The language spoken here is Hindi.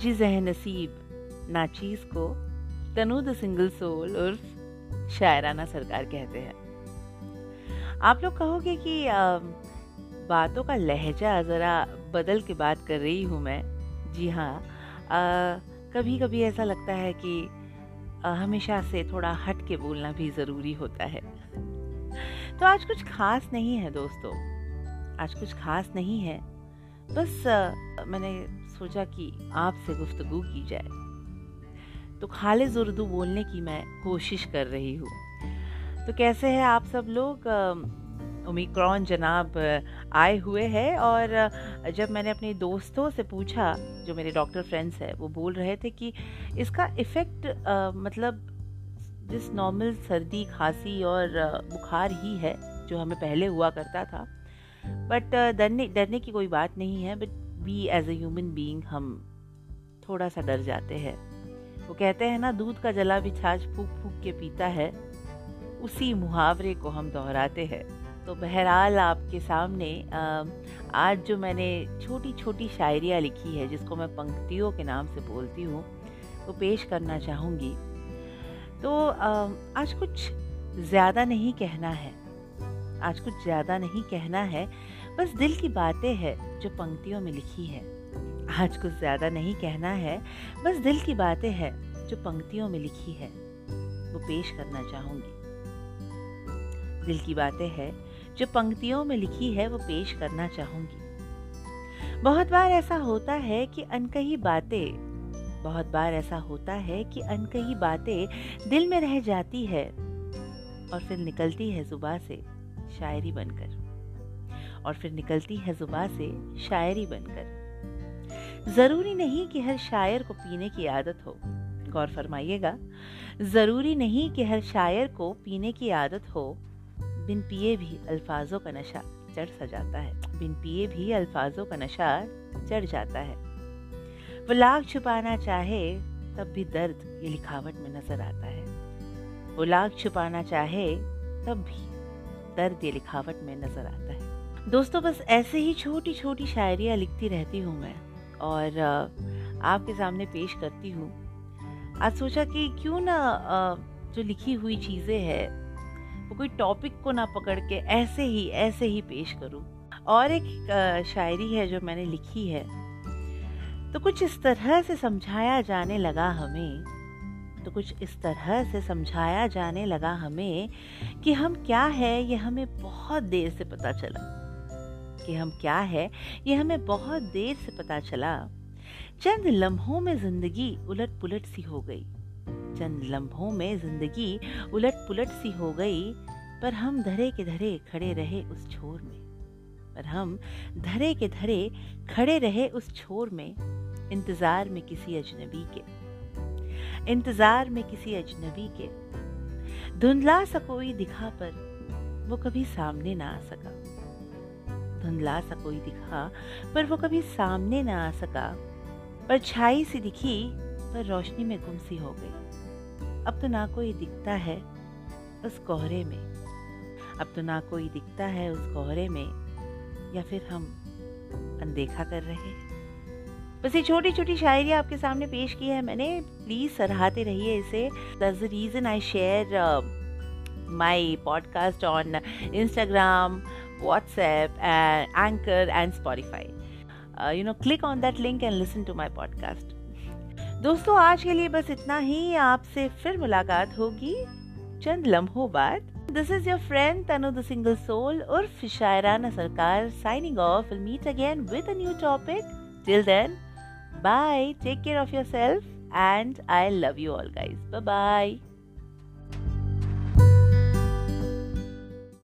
जी जह नसीब नाचीज को तनु द सिंगल सोल उर्फ़ शायराना सरकार कहते हैं। आप लोग कहोगे कि बातों का लहजा ज़रा बदल के बात कर रही हूँ मैं। जी हाँ कभी कभी ऐसा लगता है कि आ, हमेशा से थोड़ा हट के बोलना भी ज़रूरी होता है। तो आज कुछ खास नहीं है दोस्तों। आज कुछ खास नहीं है। बस मैंने सोचा कि आपसे गुफ्तगु की जाए। तो खालिज उर्दू बोलने की मैं कोशिश कर रही हूँ। तो कैसे है आप सब लोग? ओमिक्रॉन जनाब आए हुए हैं और जब मैंने अपने दोस्तों से पूछा, जो मेरे डॉक्टर फ्रेंड्स हैं, वो बोल रहे थे कि इसका इफ़ेक्ट मतलब जिस नॉर्मल सर्दी, खांसी और बुखार ही है, जो हमें पहले हुआ करता था बट डरने डरने की कोई बात नहीं है but we as a human being हम थोड़ा सा डर जाते हैं। वो कहते हैं ना, दूध का जला भी छाछ फूक फूक के पीता है, उसी मुहावरे को हम दोहराते हैं। तो बहरहाल आपके सामने आज जो मैंने छोटी छोटी शायरियाँ लिखी है, जिसको मैं पंक्तियों के नाम से बोलती हूँ, वो पेश करना चाहूँगी। तो आज कुछ ज़्यादा नहीं कहना है। आज कुछ ज़्यादा नहीं कहना है, बस दिल की बातें हैं जो पंक्तियों में लिखी है। आज कुछ ज़्यादा नहीं कहना है, बस दिल की बातें हैं जो पंक्तियों में लिखी है। वो पेश करना चाहूँगी। दिल की बातें हैं जो पंक्तियों में लिखी है, वो पेश करना चाहूँगी। बहुत बार ऐसा होता है कि अनकही बातें, बहुत बार ऐसा होता है कि अनकही बातें दिल में रह जाती है और फिर निकलती है जुबा से। शायरी बनकर। और फिर निकलती है जुबा से शायरी बनकर। ज़रूरी नहीं कि हर शायर को पीने की आदत हो। गौर फरमाइएगा, ज़रूरी नहीं कि हर शायर को पीने की आदत हो। बिन पिए भी अल्फाजों का नशा चढ़ सा जाता है। बिन पिए भी अल्फाजों का नशा चढ़ जाता है। वो लाख छुपाना चाहे, तब भी दर्द ये लिखावट में नज़र आता है। वो लाख छुपाना चाहे, तब भी दर्द ये लिखावट में नज़र आता है। दोस्तों, बस ऐसे ही छोटी छोटी शायरियाँ लिखती रहती हूँ मैं और आपके सामने पेश करती हूँ। आज सोचा कि क्यों ना जो लिखी हुई चीज़ें हैं, वो कोई टॉपिक को ना पकड़ के ऐसे ही ऐसे ही पेश करूँ। और एक शायरी है जो मैंने लिखी है। तो कुछ इस तरह से समझाया जाने लगा हमें तो कुछ इस तरह से समझाया जाने लगा हमें कि हम क्या है, ये हमें बहुत देर से पता चला। कि हम क्या है, ये हमें बहुत देर से पता चला। चंद लम्हों में ज़िंदगी उलट पुलट सी हो गई। चंद लम्हों में ज़िंदगी उलट पुलट सी हो गई, पर हम धरे के धरे खड़े रहे उस छोर में। पर हम धरे के धरे खड़े रहे उस छोर में, इंतज़ार में किसी अजनबी के। इंतज़ार में किसी अजनबी के। धुंधला सा कोई दिखा पर वो कभी सामने ना आ सका। धुंधला सा कोई दिखा पर वो कभी सामने ना आ सका। पर छाई सी दिखी पर रोशनी में गुम सी हो गई। अब तो ना कोई दिखता है उस कोहरे में। अब तो ना कोई दिखता है उस कोहरे में। या फिर हम अनदेखा कर रहे हैं? बस ये छोटी छोटी शायरी आपके सामने पेश की है। मैंने प्लीज़ सराहते रहिए इसे। That's the reason I share my podcast on Instagram WhatsApp and anchor and Spotify you know click on that link and listen to my podcast दोस्तों, आज के लिए बस इतना ही। आपसे फिर मुलाकात होगी। चंद लम्हों बाद। This is your friend Tanu the single soul उर्फ़ शायराना सरकार signing off will meet again with a new topic till then Bye. Take care of yourself and I love you all guys. Bye bye.